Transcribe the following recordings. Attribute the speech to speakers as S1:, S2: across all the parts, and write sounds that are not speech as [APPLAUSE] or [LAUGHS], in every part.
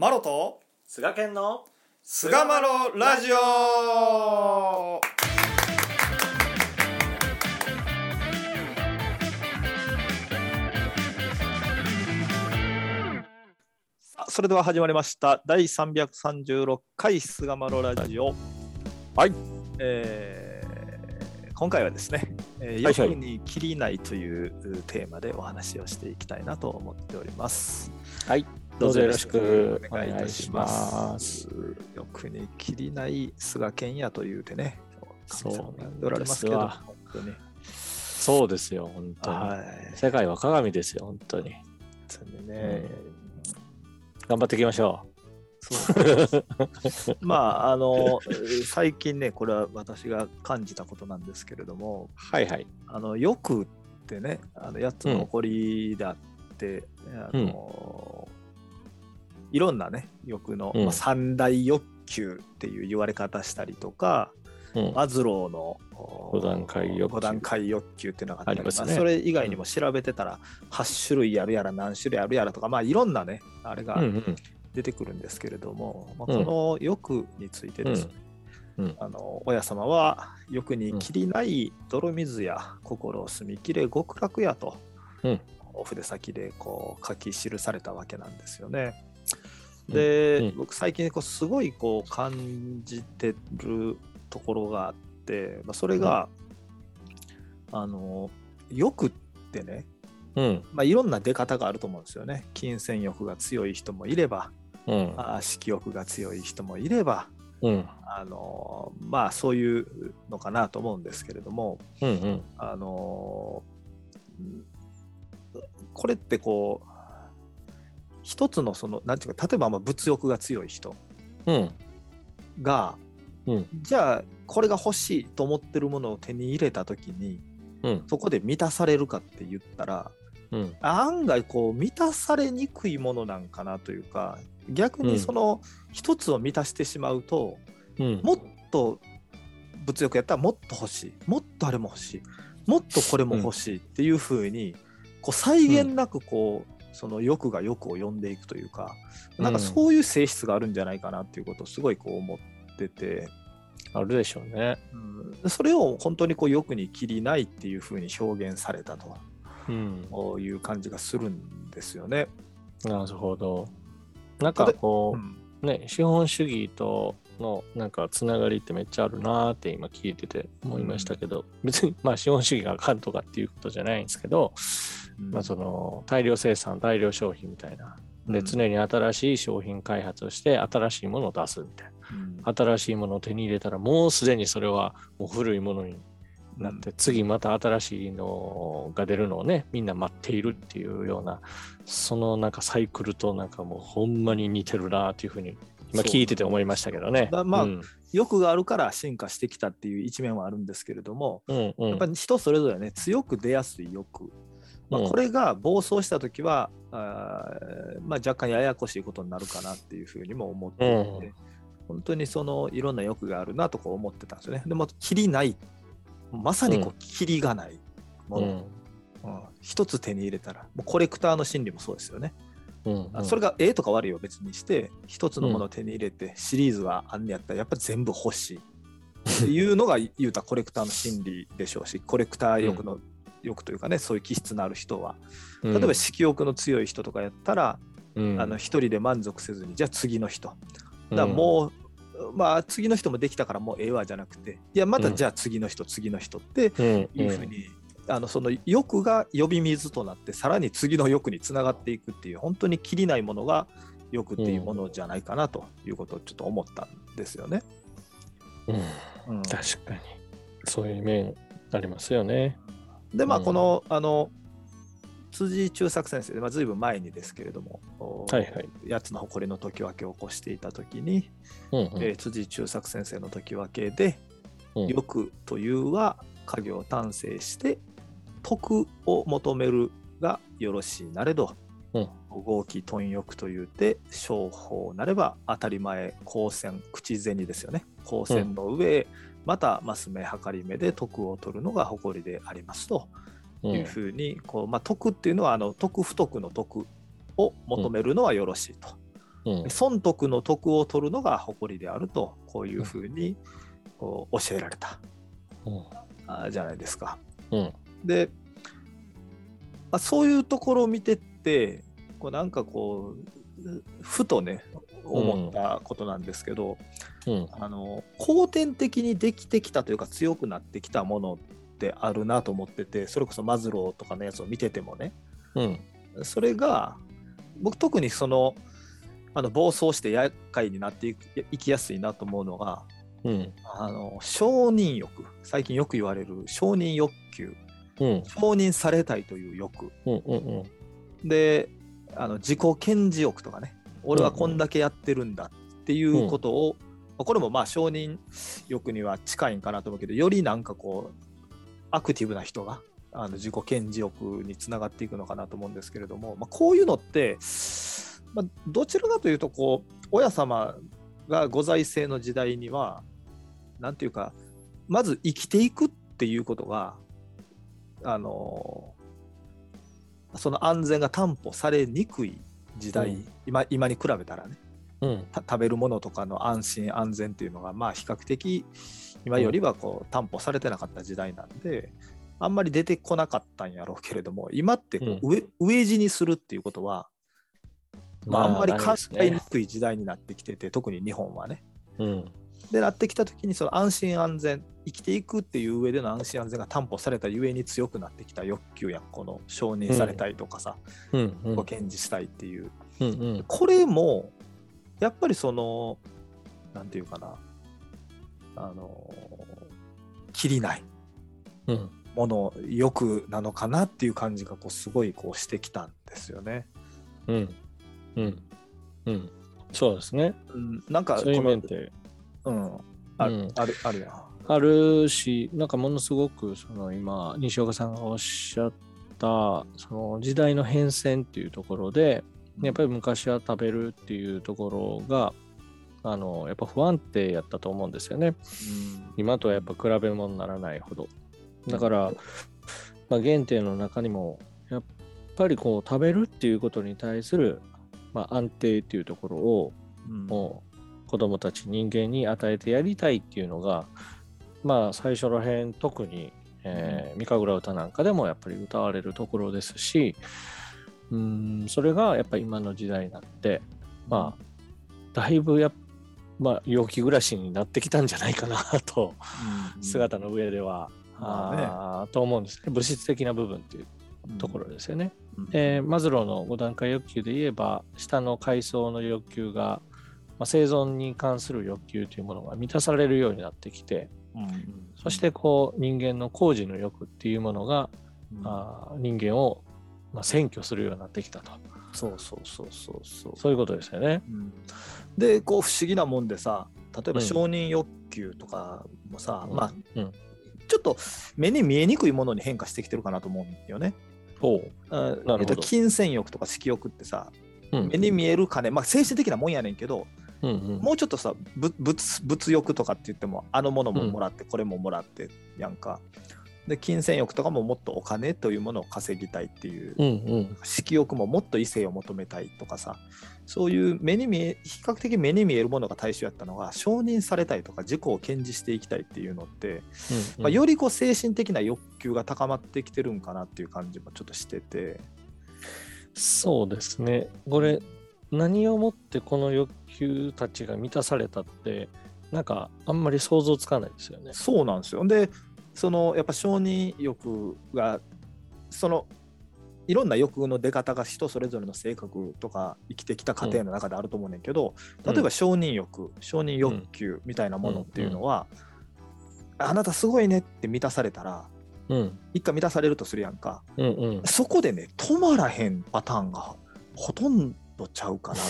S1: マロと
S2: 菅健の
S1: 菅マロラジオ。さあそれでは始まりました。第336回菅マロラジオ。
S2: はい、
S1: えー今回はですね「えー
S2: はいはい。
S1: 欲に切りない」というテーマでお話をしていきたいなと思っております。
S2: はいどうぞよろしく
S1: お願いいたし
S2: お
S1: ます。欲に切りない菅健也というてね、
S2: そう
S1: おられますけど。
S2: そうですよ本当に、
S1: はい。
S2: 世界は鏡ですよ本当に。
S1: ね、
S2: 頑張っていきましょ
S1: そう [LAUGHS] まあ、あの、最近ね、これは私が感じたことなんですけれども、
S2: うはいはい。
S1: あの欲ってね、あの8つの怒りであって、あのいろんなね、欲の、
S2: うん。
S1: まあ、三大欲求っていう言われ方したりとか、
S2: うん。
S1: マズローの
S2: 五段階欲求。
S1: 五段階欲求っていうのがあったり
S2: ますね。
S1: まあそれ以外にも調べてたら8種類あるやら何種類あるやらとか、まあ、いろんなね、あれが
S2: うんうん。
S1: 出てくるんですけれども、まあ、
S2: うん。
S1: この欲についてです。ね、
S2: うん。うん。
S1: あの親様は欲にきりない泥水や心を澄みきれ極楽やと、
S2: うん。
S1: お筆先でこう書き記されたわけなんですよね。で、
S2: うん。
S1: 僕最近こうすごいこう感じてるところがあって、まあ、それが、あの欲ってね、
S2: うん。
S1: まあ、いろんな出方があると思うんですよね。金銭欲が強い人もいれば、
S2: うん。
S1: あー色欲が強い人もいれば、
S2: うん。
S1: あのまあそういうのかなと思うんですけれども、
S2: うんうん。
S1: あのうんこれってこう一つのそのなんていうか例えばまあ物欲が強い人
S2: うん。
S1: が
S2: うん。
S1: じゃあこれが欲しいと思ってるものを手に入れた時に
S2: うん。
S1: そこで満たされるかって言ったら
S2: うん。
S1: 案外こう満たされにくいものなんかなというか逆にその一つを満たしてしまうと、
S2: うん。
S1: もっと物欲やったらもっと欲しいもっとあれも欲しいもっとこれも欲しいっていう風にこう際限なくこう、その欲が欲を呼んでいくというかなんかそういう性質があるんじゃないかなっていうことをすごいこう思ってて、
S2: あるでしょうね。
S1: うん、それを本当にこう欲に切りないっていう風に表現された
S2: うん。
S1: という感じがするんですよね。
S2: なるほど。なんかこう、
S1: うん。
S2: ね、資本主義とのなんかつながりってめっちゃあるなーって今聞いてて思いましたけど、別にまあ資本主義があかんとかっていうことじゃないんですけど、まあその大量生産大量消費みたいな。で
S1: うん。
S2: 常に新しい商品開発をして新しいものを出すみたい
S1: うん。
S2: な新しいものを手に入れたらもうすでにそれはもう古いものになって、次また新しいのが出るのをねみんな待っているっていうようなそのなんかサイクルとなんかもうほんまに似てるなっていうふうに今聞いてて思いましたけどね。
S1: だまあ
S2: うん。
S1: 欲があるから進化してきたっていう一面はあるんですけれども、
S2: うんうん。
S1: やっぱり人それぞれね強く出やすい欲、まあ、
S2: うん。
S1: これが暴走した時は、あーまあ、若干ややこしいことになるかなっていうふうにも思っていて、
S2: うん。
S1: 本当にそのいろんな欲があるなとこう思ってたんですよね。でも、キリない、まさにこ
S2: う
S1: う、キリがないもの、
S2: うん。
S1: うん。一つ手に入れたら、もうコレクターの心理もそうですよね。
S2: うん。
S1: あそれがええとか悪いを別にして、一つのものを手に入れて、シリーズがあんねやったら、やっぱり全部欲しい。っていうのが言うたらコレクターの心理でしょうし、コレクター欲の、欲というかね、そういう気質のある人は、
S2: うん。
S1: 例えば色欲の強い人とかやったら、
S2: うん。
S1: あの一人で満足せずに、じゃあ次の人。だからもう、まあ次の人もできたからもうええわじゃなくて、いや、また
S2: うん。
S1: じゃあ次の人、次の人って
S2: うん。
S1: いうふうに、あのその欲が呼び水となって、さらに次の欲につながっていくっていう、本当にきりないものが欲っていうものじゃないかなということをちょっと思ったんですよね。
S2: うん。
S1: うん。
S2: 確かに。そういう面ありますよね。
S1: で、まあ、
S2: うん。
S1: この、あの、辻中作先生で、まあ、ずいぶん前にですけれども、お
S2: はいはい。
S1: 八つの誇りの時分けを起こしていた時に、
S2: うんうん。
S1: えー辻中作先生の時分けで、
S2: うん。
S1: 欲というは家業を丹精して徳を求めるがよろしいなれど、
S2: うん。
S1: 合気貪欲というて商法なれば当たり前光線口銭ですよね。光線の上、またマス目計り目で徳を取るのが誇りでありますと。
S2: うん。
S1: いうふうに、こうまあ、徳っていうのはあの徳不徳の徳を求めるのはよろしいと。
S2: うん。
S1: 損得の得を取るのが誇りであるとこういうふうにこう教えられた。
S2: うん。
S1: あじゃないですか。
S2: うん。
S1: で、まあ、そういうところを見てってこうなんかこうふとね思ったことなんですけど、
S2: うん。
S1: あの後天的にできてきたというか強くなってきたものってあるなと思っててそれこそマズローとかのやつを見ててもね。
S2: うん。
S1: それが僕特にそのあの暴走して厄介になっていきやすいなと思うのが
S2: うん。
S1: あの承認欲。最近よく言われる承認欲求。
S2: うん。
S1: 承認されたいという欲。
S2: うんうん
S1: であの自己顕示欲とかね。俺はこんだけやってるんだっていうことを、まあこれもまあ承認欲には近いんかなと思うけどよりなんかこうアクティブな人があの自己顕示欲につながっていくのかなと思うんですけれども、まあ、こういうのって、まあ、どちらかというとこう親様がご在政の時代にはなんていうかまず生きていくっていうことがあのその安全が担保されにくい時代、
S2: うん。
S1: 今今に比べたらね
S2: うん。
S1: た食べるものとかの安心安全っていうのがまあ比較的今よりはこう担保されてなかった時代なんで、あんまり出てこなかったんやろうけれども今ってこう上,、飢え死にするっていうことは、まあ、あんまり考えにくい時代になってきてて、特に日本はね。
S2: うん。
S1: でなってきた時にその安心安全生きていくっていう上での安心安全が担保されたゆえに強くなってきた欲求やんこの承認されたいとかさ、
S2: うん。うん。
S1: ご堅持したいっていう。
S2: うん。うん。
S1: これもやっぱりそのなんていうかな。あのきりない。
S2: うん。
S1: もの欲なのかなっていう感じがこうすごいこうしてきたんですよね。
S2: うん。うん。うん。そうですね。
S1: うん、なんか
S2: そういう面って
S1: うん。ある、
S2: うん。
S1: あるあるやん。
S2: あるし、なんかものすごくその今、西岡さんがおっしゃったその時代の変遷っていうところで、やっぱり昔は食べるっていうところが、あのやっぱ不安定やったと思うんですよね。今とはやっぱ比べ物にならないほど。だから、まあ、原点の中にも、やっぱりこう食べるっていうことに対する、まあ、安定っていうところを
S1: うん。
S2: を子供たち人間に与えてやりたいっていうのがまあ最初の辺特に、えー、三神楽歌なんかでもやっぱり歌われるところですしうんそれがやっぱり今の時代になってまあだいぶやっまあ陽気暮らしになってきたんじゃないかなと
S1: うん
S2: 姿の上では、
S1: まあね。
S2: と思うんですね。物質的な部分っていうところですよね。
S1: うん。
S2: えーマズローの5段階欲求で言えば下の階層の欲求が、まあ、生存に関する欲求というものが満たされるようになってきて
S1: うん。
S2: そしてこう人間の工事の欲っていうものが、
S1: うん。
S2: あー人間を、まあ、占拠するようになってきたと。
S1: そうそうそうそうそう。
S2: そういうことですよね。
S1: うん。でこう不思議なもんでさ例えば
S2: うん。
S1: 承認欲求とかもさ、まあ
S2: うん、
S1: ちょっと目に見えにくいものに変化してきてるかなと思うんよね。
S2: おう。
S1: あ
S2: なるほど。
S1: えっと、金銭欲とか色欲ってさ
S2: うん。
S1: 目に見える金、まあ、精神的なもんやねんけど
S2: うんうん。
S1: もうちょっとさぶ物物欲とかって言ってもあのものももらって、これももらってやんか。で金銭欲とかももっとお金というものを稼ぎたいっていう
S2: うんうん
S1: 色欲ももっと異性を求めたいとかさそういう目に見え比較的目に見えるものが対象やったのが承認されたいとか自己を堅持していきたいっていうのって、
S2: うん
S1: まあ、よりこう精神的な欲求が高まってきてるんかなっていう感じもちょっとしてて、
S2: そうですね。これ、何をもってこの欲求たちが満たされたって、なんかあんまり想像つかないですよね。
S1: そうなんですよでそのやっぱ承認欲がそのいろんな欲の出方が人それぞれの性格とか生きてきた過程の中であると思うねんけど、
S2: うん
S1: 例えば承認欲承認欲求みたいなものっていうのは、あなたすごいねって満たされたら
S2: うん。
S1: 一回満たされるとするやんか
S2: うんうん。
S1: そこでね止まらへんパターンがほとんどちゃうかな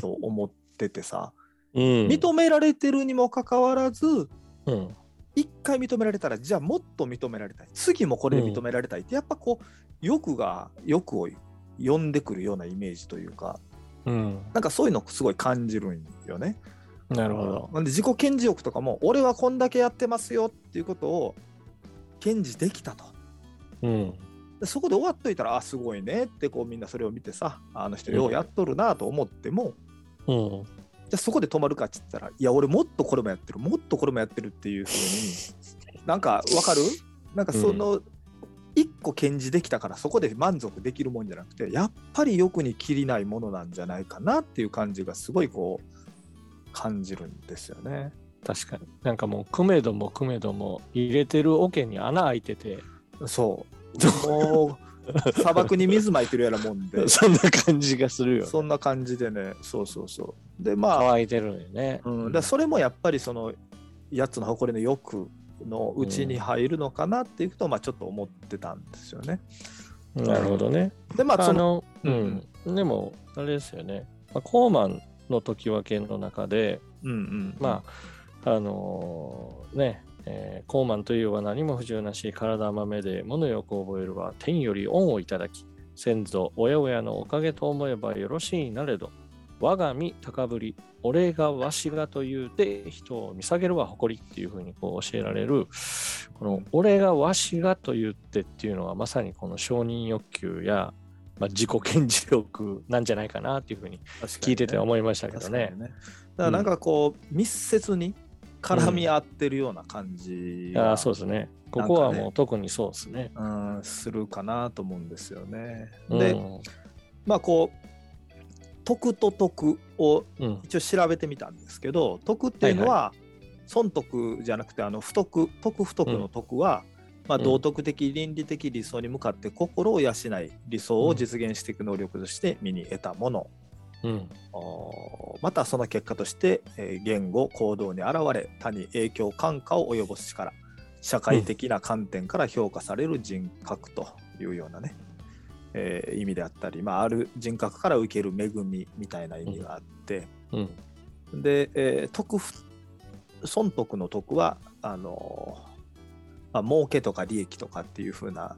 S1: と思っててさ
S2: うん。
S1: 認められてるにもかかわらず
S2: うん。
S1: 一回認められたらじゃあもっと認められたい次もこれで認められたいって、やっぱこう欲が欲を呼んでくるようなイメージというか
S2: うん。
S1: なんかそういうのすごい感じるんよね。
S2: なるほど。
S1: なんで自己顕示欲とかも俺はこんだけやってますよっていうことを堅持できたと。
S2: うん。
S1: でそこで終わっといたらあすごいねってこうみんなそれを見てさあの人ようやっとるなと思っても、
S2: うん。
S1: じゃあそこで止まるかって言ったらいや俺もっとこれもやってるもっとこれもやってるっていうふうに [LAUGHS] なんかわかる？なんかその一個堅持できたからそこで満足できるもんじゃなくてやっぱり欲にきりないものなんじゃないかなっていう感じがすごいこう感じるんですよね。
S2: 確かに。なんかもう、くめどもくめども入れてる桶に穴開いてて、
S1: そう。もう砂漠に水まいてるようなもんで [LAUGHS]
S2: そんな感じがするよ。
S1: そんな感じでねそうそうそう。でまあ
S2: 乾いてるんよね。
S1: うん、だそれもやっぱりその8つの誇りの欲のうちに入るのかなっていうことをまあちょっと思ってたんですよね。
S2: なるほどね。
S1: でまあその
S2: あの、う
S1: うん
S2: ん。でも、あれですよね。まあ、コーマンの時分けの中で、
S1: うんうん
S2: まあ、あのーね、えーコーマンというは何も不自由なし、体豆で物よく覚えるは天より恩をいただき、先祖、親親のおかげと思えばよろしいなれど、我が身高ぶり、俺がわしがというて人を見下げるは誇りっていうふうにこう教えられる、この俺がわしがと言ってっていうのはまさにこの承認欲求や、まあ、自己顕示欲なんじゃないかなっていうふうに聞いてて思いましたけどね。
S1: 確かに。ね。だからなんかこう、密接に絡み合ってるような感じが
S2: ああ、そうですね。ここはもう特にそうですね。
S1: うん、するかなと思うんですよね。
S2: うん。
S1: で、まあこう徳と徳を
S2: うん、
S1: 一応調べてみたんですけど徳っていうのは、損得じゃなくてあの不徳徳不徳の徳は、まあ、
S2: うん。
S1: 道徳的倫理的理想に向かって心を養い理想を実現していく能力として身に得たもの、
S2: うん、
S1: おまたその結果として、えー言語行動に現れ他に影響感化を及ぼす力社会的な観点から評価される人格というようなね、えー意味であったり、まあ、ある人格から受ける恵みみたいな意味があって、
S2: うん、
S1: で、えー徳不損得の徳はあのーまあ儲けとか利益とかっていう風な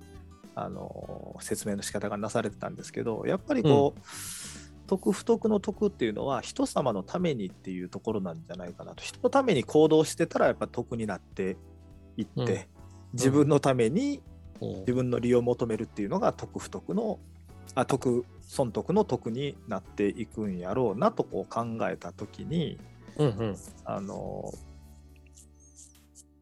S1: あのー説明の仕方がなされてたんですけどやっぱりこう、徳不徳の徳っていうのは人様のためにっていうところなんじゃないかなと。人のために行動してたらやっぱ徳になっていって、
S2: うん。
S1: 自分のために
S2: うん。
S1: 自分の利を求めるっていうのが徳不徳のあ徳損得の徳になっていくんやろうなとこう考えた時に
S2: うん、うん、
S1: あの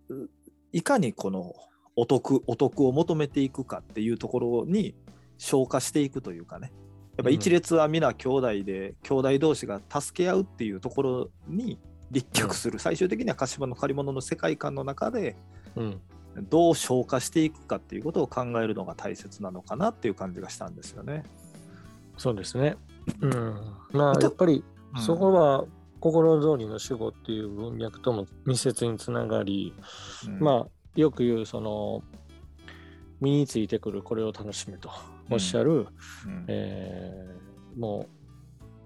S1: ういかにこのお得お得を求めていくかっていうところに消化していくというかねやっぱ一列は皆兄弟で、兄弟同士が助け合うっていうところに立脚する、最終的には柏の借り物の世界観の中で
S2: うん。
S1: どう消化していくかっていうことを考えるのが大切なのかなっていう感じがしたんですよね。
S2: そうですね。うん、まあ、やっぱり、
S1: うん。
S2: そこは心通りの主語っていう文脈とも密接につながり、
S1: うん。
S2: まあ、よく言う、その、身についてくるこれを楽しめとおっしゃる、
S1: うん
S2: えーも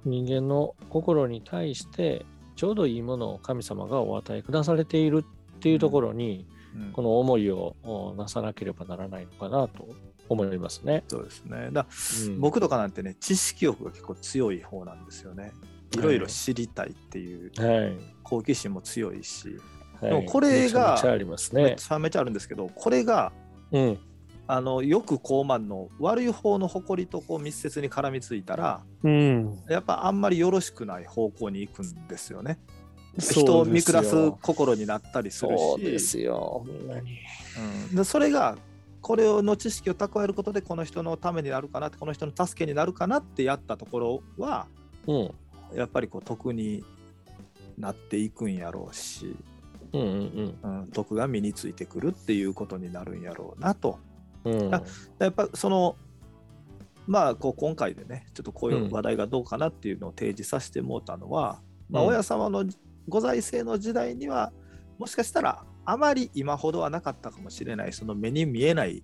S2: う人間の心に対してちょうどいいものを神様がお与えくだされているっていうところに、
S1: うん
S2: この思いをおなさなければならないのかなと思いますね。
S1: そうですね。だ
S2: うん
S1: 僕とかなんてね知識欲が結構強い方なんですよね。いろいろ知りたいっていう
S2: はい。
S1: 好奇心も強いし、
S2: はい、
S1: でもこれが
S2: めちゃめちゃあります
S1: め
S2: ね。
S1: ちゃめちゃあるんですけどこれが
S2: うん。
S1: あのよく高慢の悪い方の誇りとこう密接に絡みついたら
S2: うん。
S1: やっぱあんまりよろしくない方向に行くんですよね。人を見下
S2: ですよ
S1: 心になったりするし
S2: そうですよ。
S1: うんでそれがこれの知識を蓄えることでこの人のためになるかなってこの人の助けになるかなってやったところは
S2: うん。
S1: やっぱりこう得になっていくんやろうし、
S2: うんうん
S1: うん、得が身についてくるっていうことになるんやろうなと
S2: うん。うん
S1: あやっぱそのまあこう今回でねちょっとこういう話題がどうかなっていうのを提示させてもうたのは、まあ、
S2: うん
S1: 親様のご在政の時代にはもしかしたらあまり今ほどはなかったかもしれないその目に見えない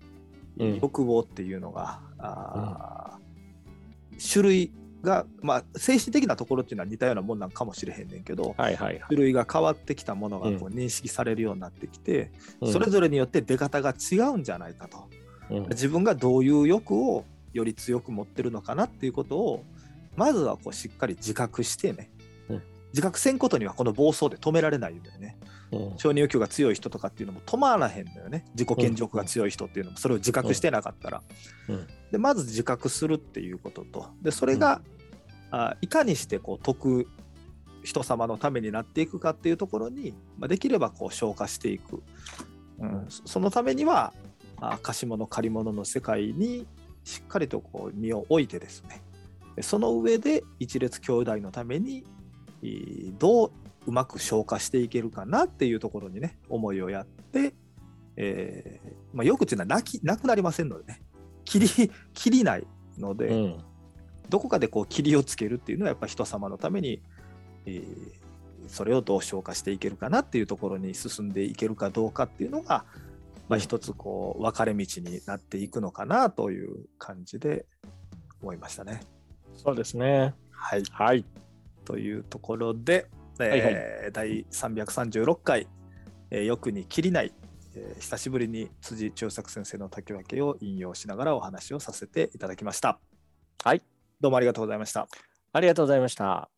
S2: うん
S1: 欲望っていうのが、あー種類が、まあ、精神的なところっていうのは似たようなもんなんかもしれへんねんけど、
S2: はいはいはい。
S1: 種類が変わってきたものがこ
S2: う
S1: う認識されるようになってきて、
S2: うん
S1: それぞれによって出方が違うんじゃないかと。
S2: うん。
S1: 自分がどういう欲をより強く持ってるのかなっていうことをまずはこうしっかり自覚してね、
S2: うん。
S1: 自覚せんことにはこの暴走で止められないんだよね。
S2: うん。
S1: 承認欲求が強い人とかっていうのも止まらへんのよね。自己顕示欲が強い人っていうのもそれを自覚してなかったら、
S2: うん。
S1: でまず自覚するっていうことと。でそれが、あいかにしてこう得人様のためになっていくかっていうところに、まあ、できればこう消化していく、うん、そのためにはあ貸物借り物の世界にしっかりとこう身を置いてですね。その上で一列兄弟のためにどううまく消化していけるかなっていうところにね思いをやって、えーまあ、よくっていうのはなきなくなりませんのでね。切り切りないので、うん、どこかでこう切りをつけるっていうのはやっぱ人様のために、えー、それをどう消化していけるかなっていうところに進んでいけるかどうかっていうのが、まあ、一つこう分かれ道になっていくのかなという感じで思いましたね。
S2: そうですね。
S1: はい。
S2: はい、
S1: というところで、えーはいはい、第336回、えー、よくに切りない、えー、久しぶりに辻千代作先生の竹分けを引用しながらお話をさせていただきました。
S2: はい。
S1: どうもありがとうございました。
S2: ありがとうございました。